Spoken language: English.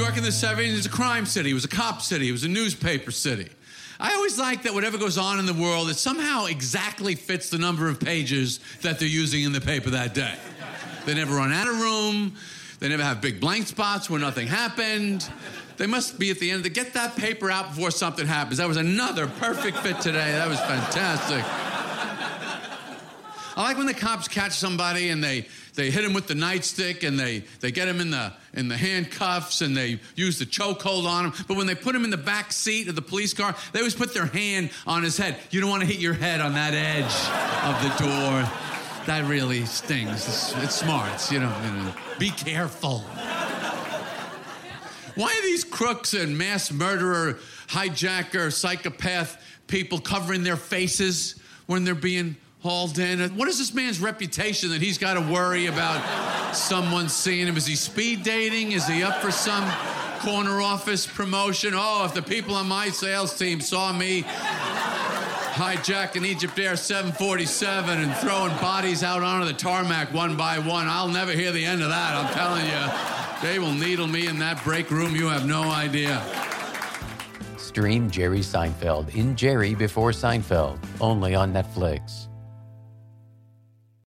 York in the 70s was a crime city, it was a cop city, it was a newspaper city. I always like that whatever goes on in the world, it somehow exactly fits the number of pages that they're using in the paper that day. They never run out of room, they never have big blank spots where nothing happened. They must be at the end to get that paper out before something happens. That was another perfect fit today. That was fantastic. I like when the cops catch somebody and they, they hit him with the nightstick and they, they get him in the, in the handcuffs and they use the chokehold on him. But when they put him in the back seat of the police car, they always put their hand on his head. You don't want to hit your head on that edge of the door. That really stings. It's, it's smart. It's, you know, you know, be careful. Why are these crooks and mass murderer, hijacker, psychopath people covering their faces when they're being hauled in? What is this man's reputation that he's got to worry about someone seeing him? Is he speed dating? Is he up for some corner office promotion? Oh, if the people on my sales team saw me hijacking Egypt Air 747 and throwing bodies out onto the tarmac one by one, I'll never hear the end of that, I'm telling you. They will needle me in that break room, you have no idea. Stream Jerry Seinfeld in Jerry Before Seinfeld, only on Netflix.